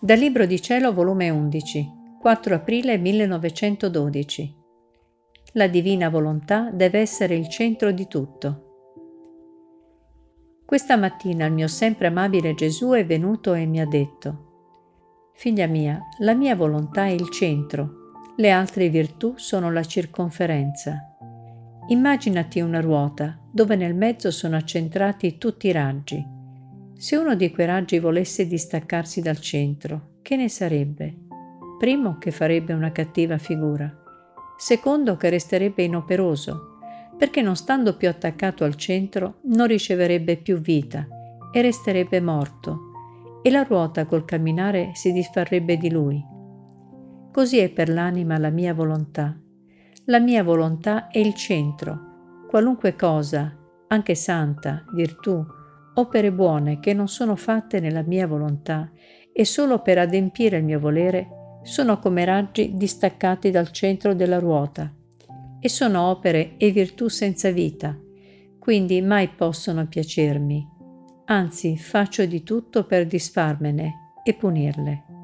Dal Libro di Cielo, volume 11, 4 aprile 1912. La divina volontà deve essere il centro di tutto. Questa mattina il mio sempre amabile Gesù è venuto e mi ha detto, Figlia mia, la mia volontà è il centro, le altre virtù sono la circonferenza. Immaginati una ruota dove nel mezzo sono accentrati tutti i raggi se uno di quei raggi volesse distaccarsi dal centro, che ne sarebbe? Primo, che farebbe una cattiva figura. Secondo, che resterebbe inoperoso, perché non stando più attaccato al centro non riceverebbe più vita e resterebbe morto, e la ruota col camminare si disfarrebbe di lui. Così è per l'anima la mia volontà. La mia volontà è il centro. Qualunque cosa, anche santa, virtù, opere buone che non sono fatte nella mia volontà e solo per adempiere il mio volere sono come raggi distaccati dal centro della ruota e sono opere e virtù senza vita, quindi mai possono piacermi. Anzi, faccio di tutto per disfarmene e punirle.